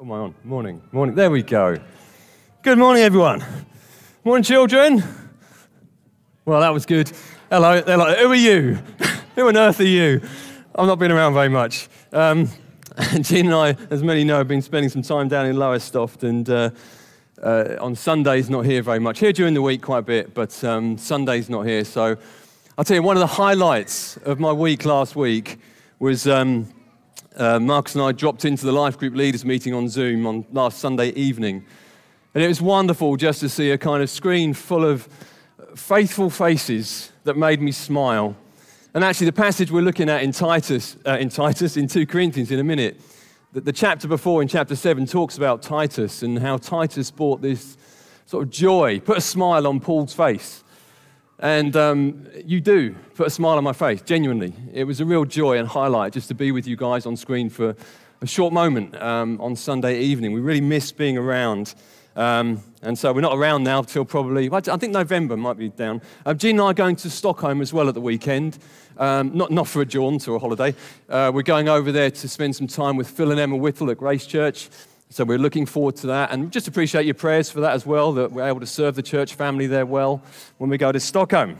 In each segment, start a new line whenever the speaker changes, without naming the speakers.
Oh, my on. Morning. Morning. There we go. Good morning, everyone. Morning, children. Well, that was good. Hello. They're like, who are you? who on earth are you? I've not been around very much. Um, Jean and I, as many know, have been spending some time down in Lowestoft and uh, uh, on Sundays not here very much. Here during the week quite a bit, but um, Sundays not here. So I'll tell you, one of the highlights of my week last week was um, uh, Marcus and I dropped into the life group leaders meeting on Zoom on last Sunday evening. And it was wonderful just to see a kind of screen full of faithful faces that made me smile. And actually, the passage we're looking at in Titus, uh, in Titus, in 2 Corinthians in a minute, the, the chapter before in chapter 7 talks about Titus and how Titus brought this sort of joy, put a smile on Paul's face. And um, you do put a smile on my face, genuinely. It was a real joy and highlight just to be with you guys on screen for a short moment um, on Sunday evening. We really miss being around. Um, and so we're not around now till probably, I think November might be down. Uh, Jean and I are going to Stockholm as well at the weekend, um, not, not for a jaunt or a holiday. Uh, we're going over there to spend some time with Phil and Emma Whittle at Grace Church. So we're looking forward to that and just appreciate your prayers for that as well, that we're able to serve the church family there well when we go to Stockholm.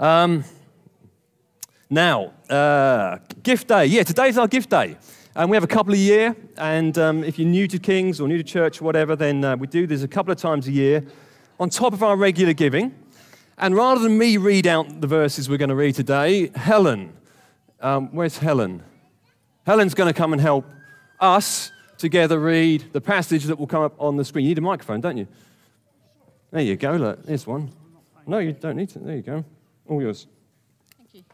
Um, now, uh, gift day. Yeah, today's our gift day. And we have a couple a year. And um, if you're new to King's or new to church or whatever, then uh, we do this a couple of times a year on top of our regular giving. And rather than me read out the verses we're going to read today, Helen, um, where's Helen? Helen's going to come and help us together read the passage that will come up on the screen. You need a microphone, don't you? There you go. Look, there's one. No, you don't need to. There you go. All yours.
Thank you.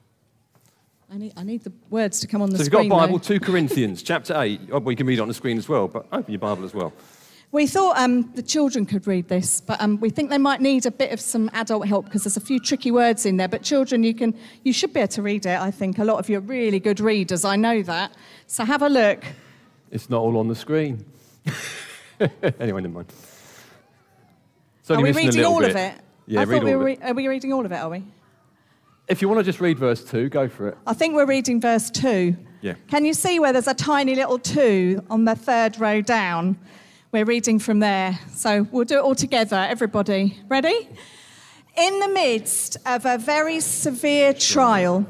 I need, I need the words to come on the
so
screen.
So you've got Bible,
though.
2 Corinthians, chapter 8. Oh, well, you can read it on the screen as well, but open your Bible as well.
We thought um, the children could read this, but um, we think they might need a bit of some adult help because there's a few tricky words in there. But children, you can, you should be able to read it. I think a lot of you are really good readers. I know that. So have a look.
It's not all on the screen. anyway, never mind.
Are we reading all
bit.
of it?
Yeah,
I
read
thought we
all
were
it.
re- are we reading all of it, are we?
If you want to just read verse 2, go for it.
I think we're reading verse 2.
Yeah.
Can you see where there's a tiny little 2 on the third row down? We're reading from there. So we'll do it all together, everybody. Ready? In the midst of a very severe trial,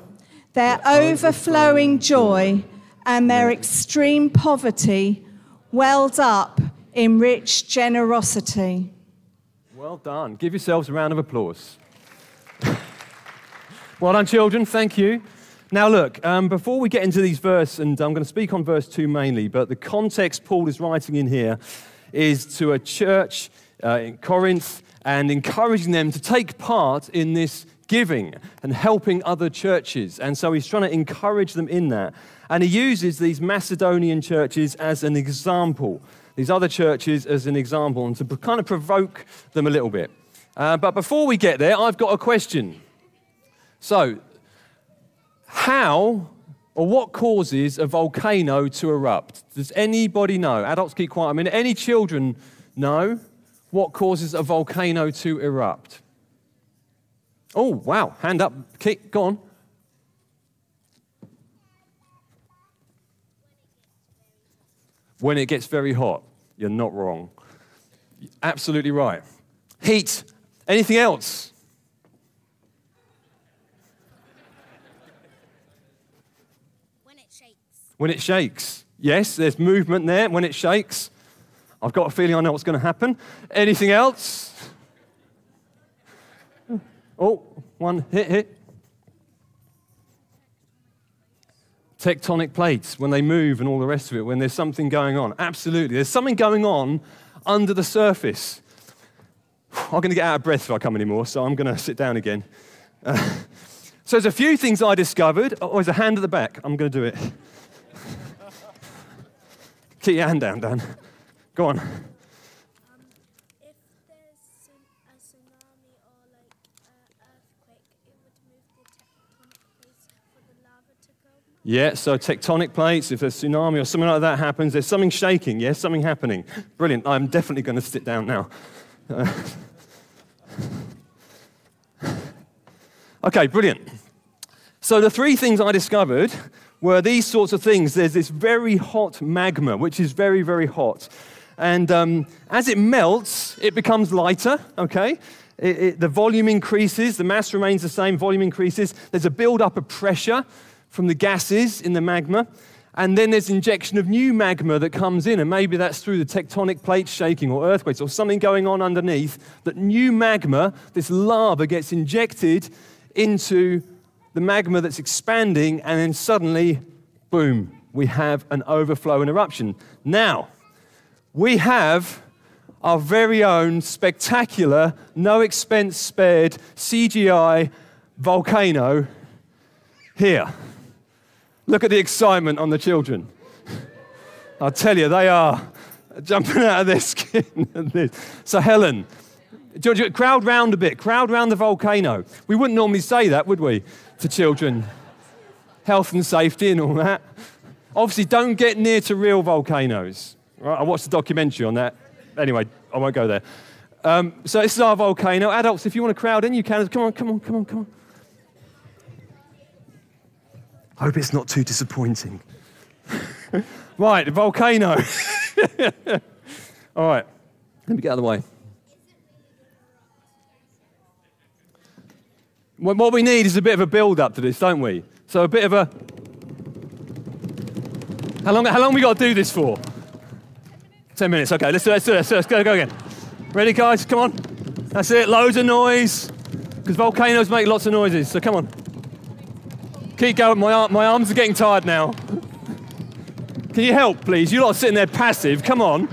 their overflowing joy and their extreme poverty welled up in rich generosity.
Well done. Give yourselves a round of applause. well done, children. Thank you. Now, look, um, before we get into these verses, and I'm going to speak on verse 2 mainly, but the context Paul is writing in here is to a church uh, in Corinth and encouraging them to take part in this giving and helping other churches. And so he's trying to encourage them in that. And he uses these Macedonian churches as an example, these other churches as an example, and to kind of provoke them a little bit. Uh, but before we get there, I've got a question. So, how or what causes a volcano to erupt? Does anybody know? Adults keep quiet. I mean, any children know what causes a volcano to erupt? Oh, wow. Hand up. Kick. Go on. When it gets very hot. You're not wrong. You're Absolutely right. Heat. Anything else?
When it shakes.
When it shakes. Yes, there's movement there when it shakes. I've got a feeling I know what's going to happen. Anything else? Oh, one hit, hit. Tectonic plates, when they move and all the rest of it, when there's something going on. Absolutely. There's something going on under the surface. I'm going to get out of breath if I come anymore, so I'm going to sit down again. Uh, so there's a few things I discovered. Oh, there's a hand at the back. I'm going to do it. Keep your hand down, Dan. Go on.
Um, if there's tsun- a tsunami or like an earthquake, it would move the tectonic plates for the lava to go.
Yeah, so tectonic plates, if a tsunami or something like that happens, there's something shaking, yes, something happening. Brilliant. I'm definitely going to sit down now. Uh, okay, brilliant. So the three things I discovered were these sorts of things, there's this very hot magma, which is very, very hot. And um, as it melts, it becomes lighter, okay? It, it, the volume increases, the mass remains the same, volume increases. There's a build-up of pressure from the gases in the magma. And then there's injection of new magma that comes in, and maybe that's through the tectonic plates shaking or earthquakes or something going on underneath. That new magma, this lava, gets injected into the magma that's expanding, and then suddenly, boom, we have an overflow and eruption. Now, we have our very own spectacular, no expense spared CGI volcano here. Look at the excitement on the children. I tell you, they are jumping out of their skin. so, Helen, crowd round a bit, crowd round the volcano. We wouldn't normally say that, would we, to children? Health and safety and all that. Obviously, don't get near to real volcanoes. Right? I watched a documentary on that. Anyway, I won't go there. Um, so, this is our volcano. Adults, if you want to crowd in, you can. Come on, come on, come on, come on. I hope it's not too disappointing. right, the volcano. All right, let me get out of the way. What we need is a bit of a build up to this, don't we? So a bit of a. How long, how long we got to do this for? 10 minutes. Okay, let's do, it. let's do it. Let's go, go again. Ready, guys? Come on. That's it. Loads of noise. Because volcanoes make lots of noises. So come on. Keep going. My, my arms are getting tired now. Can you help, please? You're not sitting there passive. Come on.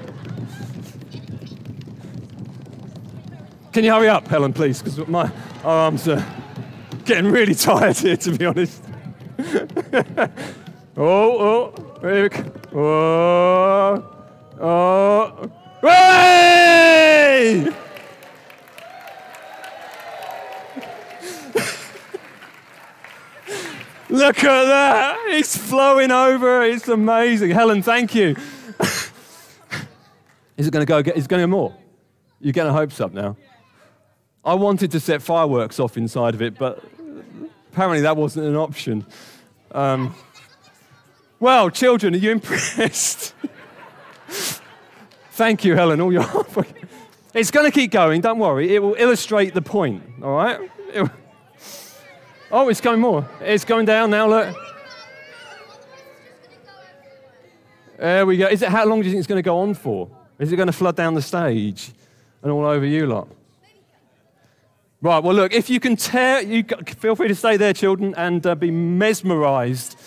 Can you hurry up, Helen, please? Because my arms are getting really tired here, to be honest. oh, oh, Rick. Oh, oh. Hey! Look at that. It's flowing over. It's amazing. Helen, thank you. is it going to go? Is it going to go more? You're getting hopes up now. I wanted to set fireworks off inside of it, but apparently that wasn't an option. Um, well, children, are you impressed? Thank you, Helen. All your It's going to keep going. Don't worry. It will illustrate the point. All right. Oh, it's going more. It's going down now, look. There we go. Is it, how long do you think it's going to go on for? Is it going to flood down the stage and all over you lot? Right, well, look, if you can tear, you feel free to stay there, children, and uh, be mesmerized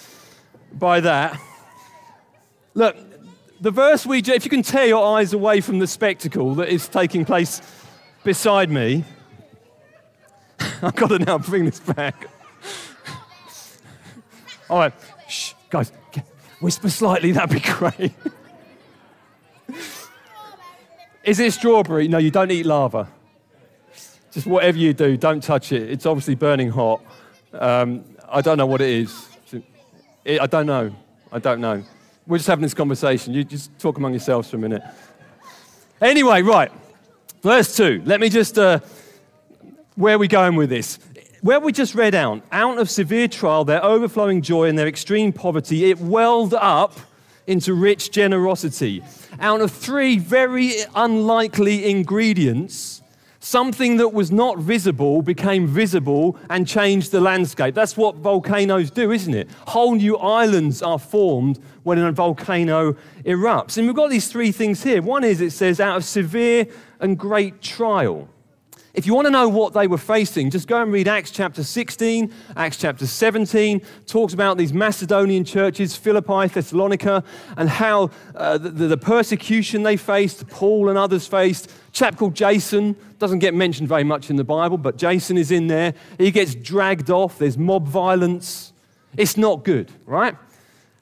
by that. Look, the verse we, if you can tear your eyes away from the spectacle that is taking place beside me, I've got to now bring this back. All right, shh, guys, whisper slightly, that'd be great. Is it strawberry? No, you don't eat lava. Just whatever you do, don't touch it. It's obviously burning hot. Um, I don't know what it is. I don't know. I don't know. We're just having this conversation. You just talk among yourselves for a minute. Anyway, right. Verse 2. Let me just. Uh, where are we going with this? Where we just read out, out of severe trial, their overflowing joy and their extreme poverty, it welled up into rich generosity. Out of three very unlikely ingredients, something that was not visible became visible and changed the landscape. That's what volcanoes do, isn't it? Whole new islands are formed when a volcano erupts. And we've got these three things here. One is it says, out of severe and great trial. If you want to know what they were facing, just go and read Acts chapter 16, Acts chapter 17, talks about these Macedonian churches, Philippi, Thessalonica, and how uh, the, the, persecution they faced, Paul and others faced. A chap called Jason doesn't get mentioned very much in the Bible, but Jason is in there. He gets dragged off, there's mob violence. It's not good, right?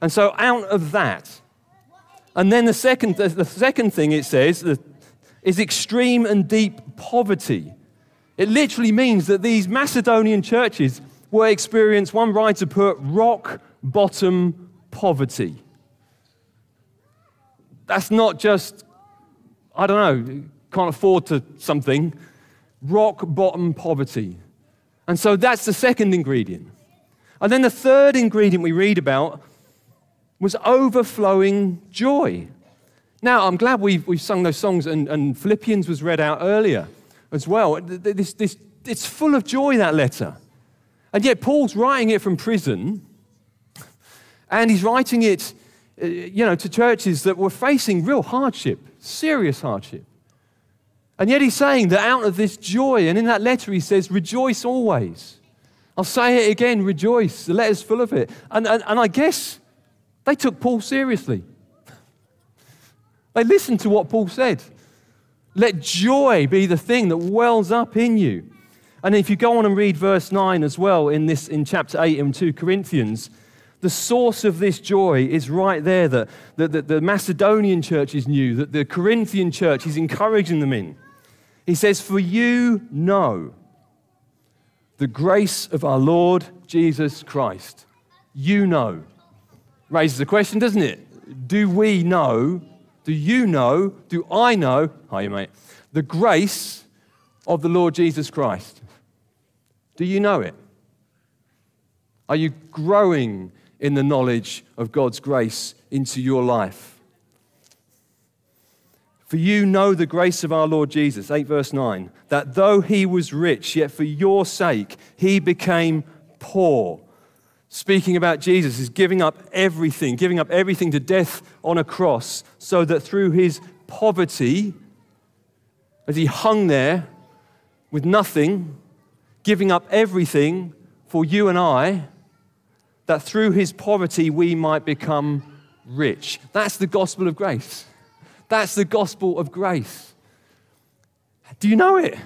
And so out of that, and then the second, the second thing it says is extreme and deep poverty. It literally means that these Macedonian churches were experience, one writer put, rock bottom poverty. That's not just, I don't know, can't afford to something. Rock bottom poverty. And so that's the second ingredient. And then the third ingredient we read about was overflowing joy. Now, I'm glad we've, we've sung those songs, and, and Philippians was read out earlier as well. This, this, it's full of joy, that letter. And yet, Paul's writing it from prison, and he's writing it uh, you know, to churches that were facing real hardship, serious hardship. And yet, he's saying that out of this joy, and in that letter, he says, Rejoice always. I'll say it again, rejoice. The letter's full of it. And, and, and I guess they took Paul seriously. They listened to what Paul said. Let joy be the thing that wells up in you. And if you go on and read verse 9 as well in, this, in chapter 8 in 2 Corinthians, the source of this joy is right there that, that the Macedonian churches knew, that the Corinthian church is encouraging them in. He says, For you know the grace of our Lord Jesus Christ. You know. Raises a question, doesn't it? Do we know do you know, do I know, hi, mate, the grace of the Lord Jesus Christ? Do you know it? Are you growing in the knowledge of God's grace into your life? For you know the grace of our Lord Jesus, 8 verse 9, that though he was rich, yet for your sake he became poor speaking about Jesus is giving up everything, giving up everything to death on a cross, so that through his poverty, as he hung there with nothing, giving up everything for you and I, that through his poverty we might become rich. That's the gospel of grace. That's the gospel of grace. Do you know it?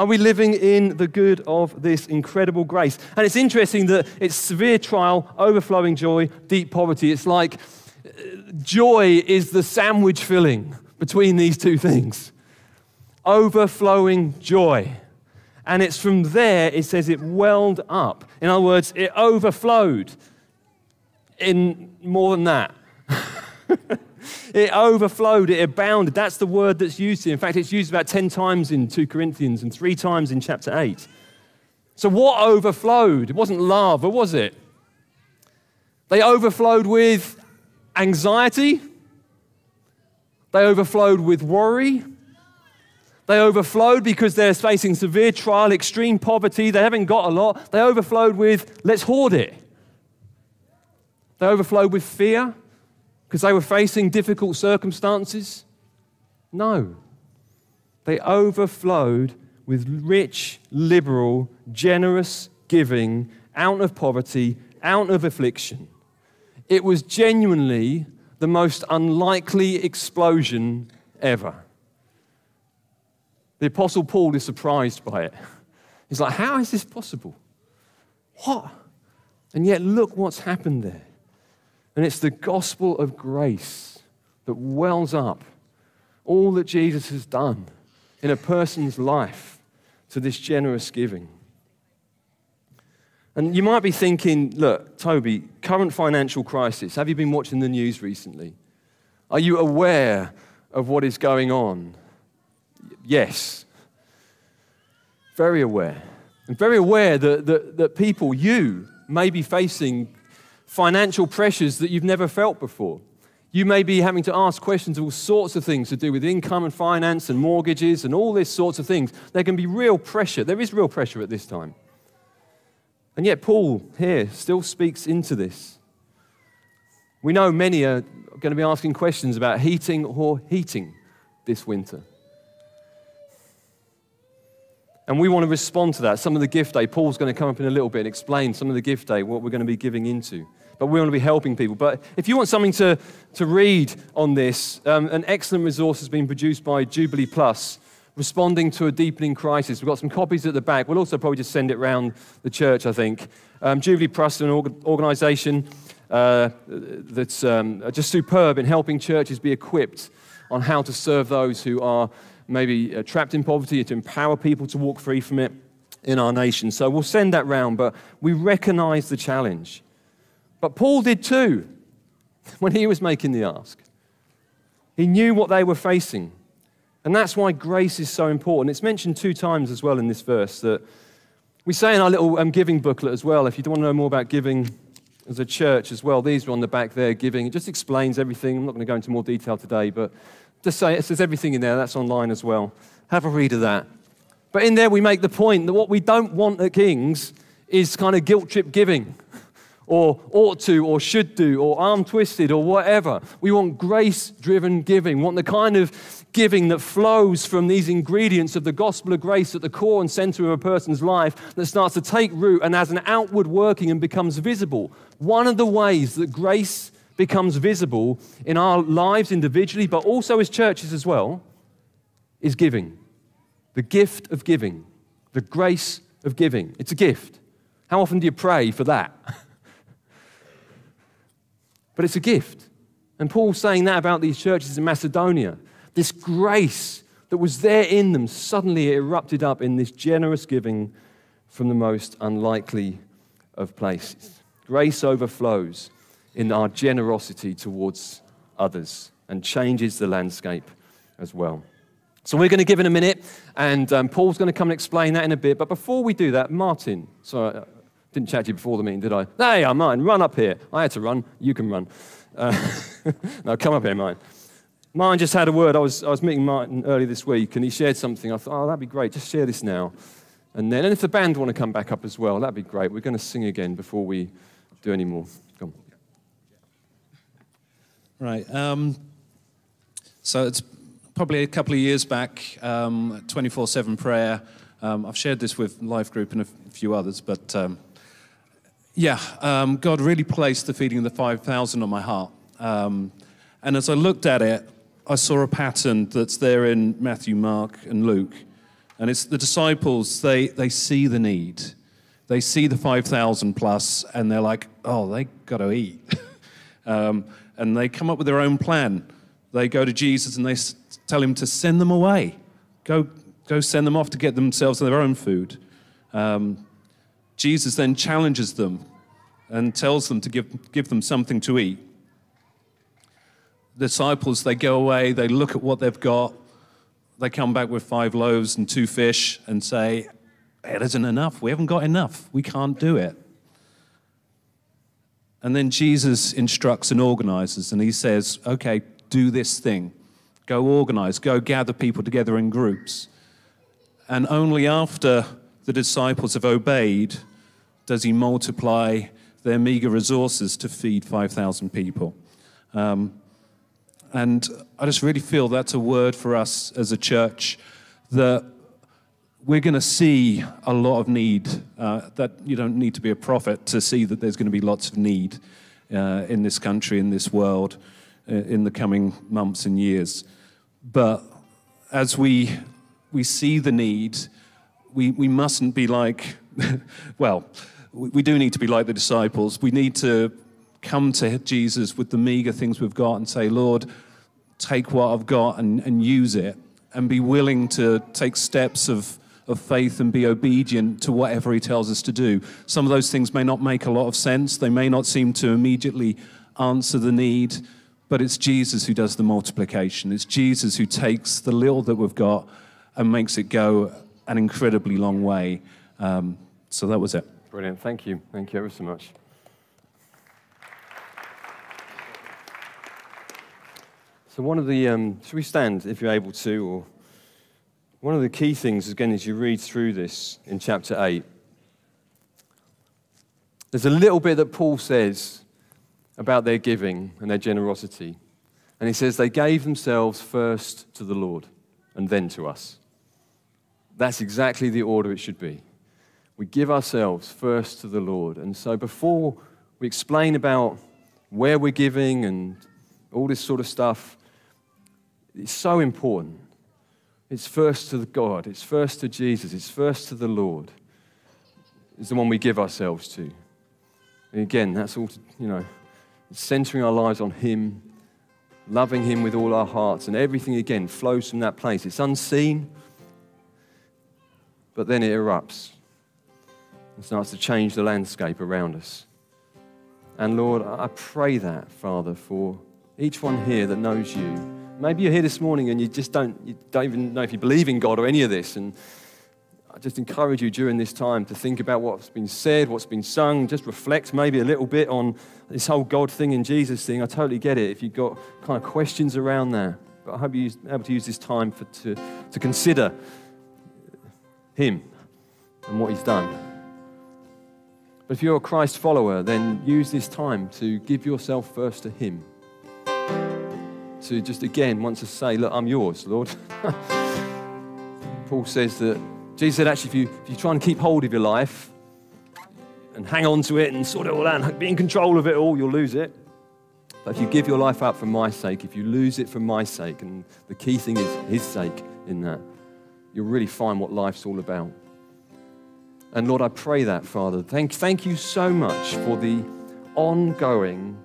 Are we living in the good of this incredible grace? And it's interesting that it's severe trial, overflowing joy, deep poverty. It's like uh, joy is the sandwich filling between these two things. Overflowing joy. And it's from there, it says it welled up. In other words, it overflowed in more than that. It overflowed, it abounded. That's the word that's used here. In fact, it's used about 10 times in 2 Corinthians and three times in chapter 8. So, what overflowed? It wasn't lava, was it? They overflowed with anxiety, they overflowed with worry. They overflowed because they're facing severe trial, extreme poverty. They haven't got a lot. They overflowed with, let's hoard it. They overflowed with fear because they were facing difficult circumstances? No. They overflowed with rich, liberal, generous giving out of poverty, out of affliction. It was genuinely the most unlikely explosion ever. The Apostle Paul is surprised by it. He's like, How is this possible? What? And yet, look what's happened there. And it's the gospel of grace that wells up all that Jesus has done in a person's life to this generous giving. And you might be thinking, look, Toby, current financial crisis. Have you been watching the news recently? Are you aware of what is going on? Yes. Very aware. And very aware that, that, that people, you, may be facing financial pressures that you've never felt before. You may be having to ask questions of all sorts of things to do with income and finance and mortgages and all these sorts of things. There can be real pressure. There is real pressure at this time. And yet, Paul here still speaks into this. We know many are going to be asking questions about heating or heating this winter. And we want to respond to that. Some of the gift day, Paul's going to come up in a little bit and explain some of the gift day, what we're going to be giving into but we want to be helping people. But if you want something to, to read on this, um, an excellent resource has been produced by Jubilee Plus, responding to a deepening crisis. We've got some copies at the back. We'll also probably just send it around the church, I think. Um, Jubilee Plus is an org- organization uh, that's um, just superb in helping churches be equipped on how to serve those who are maybe uh, trapped in poverty, to empower people to walk free from it in our nation. So we'll send that round, but we recognize the challenge. But Paul did too when he was making the ask. He knew what they were facing. And that's why grace is so important. It's mentioned two times as well in this verse that We say in our little um, giving booklet as well, if you want to know more about giving as a church as well, these are on the back there, giving. It just explains everything. I'm not going to go into more detail today, but just say it says everything in there. That's online as well. Have a read of that. But in there, we make the point that what we don't want at King's is kind of guilt trip giving, or ought to, or should do, or arm twisted, or whatever. We want grace driven giving, we want the kind of giving that flows from these ingredients of the gospel of grace at the core and center of a person's life that starts to take root and has an outward working and becomes visible. One of the ways that grace becomes visible in our lives individually, but also as churches as well, is giving. The gift of giving, the grace of giving. It's a gift. How often do you pray for that? but it's a gift. And Paul's saying that about these churches in Macedonia. This grace that was there in them, suddenly erupted up in this generous giving from the most unlikely of places. Grace overflows in our generosity towards others and changes the landscape as well. So we're going to give in a minute, and um, Paul's going to come and explain that in a bit. But before we do that, Martin, sorry, I didn't chat to you before the meeting, did I? Hey, I'm Martin, run up here. I had to run, you can run. Uh, no, come up here, mine. Mine just had a word. I was, I was meeting Martin early this week, and he shared something. I thought, oh, that'd be great. Just share this now. And then, and if the band want to come back up as well, that'd be great. We're going to sing again before we do any more. Come
on. Right. Um, so it's probably a couple of years back, um, 24 7 prayer. Um, I've shared this with Life Group and a few others, but um, yeah, um, God really placed the feeding of the 5,000 on my heart. Um, and as I looked at it, I saw a pattern that's there in Matthew, Mark, and Luke. And it's the disciples, they, they see the need. They see the 5,000 plus, and they're like, oh, they got to eat. um, and they come up with their own plan. They go to Jesus and they tell him to send them away. Go, go send them off to get themselves their own food. Um, Jesus then challenges them and tells them to give, give them something to eat. The disciples, they go away, they look at what they've got, they come back with five loaves and two fish and say, It isn't enough. We haven't got enough. We can't do it. And then Jesus instructs and organizes, and he says, Okay, do this thing. Go organize, go gather people together in groups. And only after the disciples have obeyed does he multiply their meager resources to feed 5,000 people. Um, and I just really feel that's a word for us as a church that we're going to see a lot of need. Uh, that you don't need to be a prophet to see that there's going to be lots of need uh, in this country, in this world, uh, in the coming months and years. But as we, we see the need, we, we mustn't be like, well, we, we do need to be like the disciples. We need to come to Jesus with the meager things we've got and say, Lord, take what I've got and, and use it, and be willing to take steps of, of faith and be obedient to whatever He tells us to do. Some of those things may not make a lot of sense, they may not seem to immediately answer the need. But it's Jesus who does the multiplication. It's Jesus who takes the little that we've got and makes it go an incredibly long way. Um, so that was it.
Brilliant. Thank you. Thank you ever so much. So, one of the, um, should we stand if you're able to? Or one of the key things, again, as you read through this in chapter 8, there's a little bit that Paul says about their giving and their generosity. And he says they gave themselves first to the Lord and then to us. That's exactly the order it should be. We give ourselves first to the Lord. And so before we explain about where we're giving and all this sort of stuff, it's so important. It's first to God, it's first to Jesus, it's first to the Lord. It's the one we give ourselves to. And again, that's all, to, you know, centering our lives on Him, loving Him with all our hearts, and everything again flows from that place. It's unseen, but then it erupts and starts to change the landscape around us. And Lord, I pray that, Father, for each one here that knows you. Maybe you're here this morning and you just don't, you don't even know if you believe in God or any of this. And I just encourage you during this time to think about what's been said, what's been sung, just reflect maybe a little bit on this whole God thing and Jesus thing. I totally get it if you've got kind of questions around that. But I hope you're able to use this time for, to, to consider Him and what He's done. But if you're a Christ follower, then use this time to give yourself first to Him. To just again want to say, Look, I'm yours, Lord. Paul says that Jesus said, actually, if you, if you try and keep hold of your life and hang on to it and sort it all out and be in control of it all, you'll lose it. But if you give your life up for my sake, if you lose it for my sake, and the key thing is his sake in that, you'll really find what life's all about. And Lord, I pray that, Father. Thank, thank you so much for the ongoing,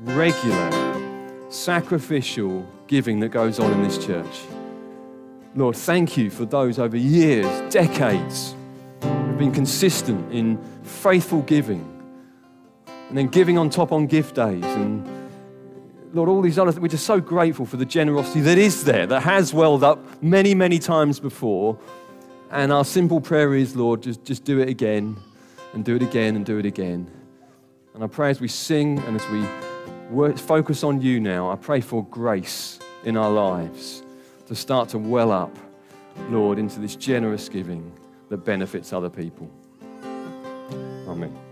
regular, sacrificial giving that goes on in this church. Lord, thank you for those over years, decades, who've been consistent in faithful giving. And then giving on top on gift days. And Lord, all these other things, we're just so grateful for the generosity that is there, that has welled up many, many times before. And our simple prayer is, Lord, just, just do it again and do it again and do it again. And I pray as we sing and as we work, focus on you now, I pray for grace in our lives to start to well up, Lord, into this generous giving that benefits other people. Amen.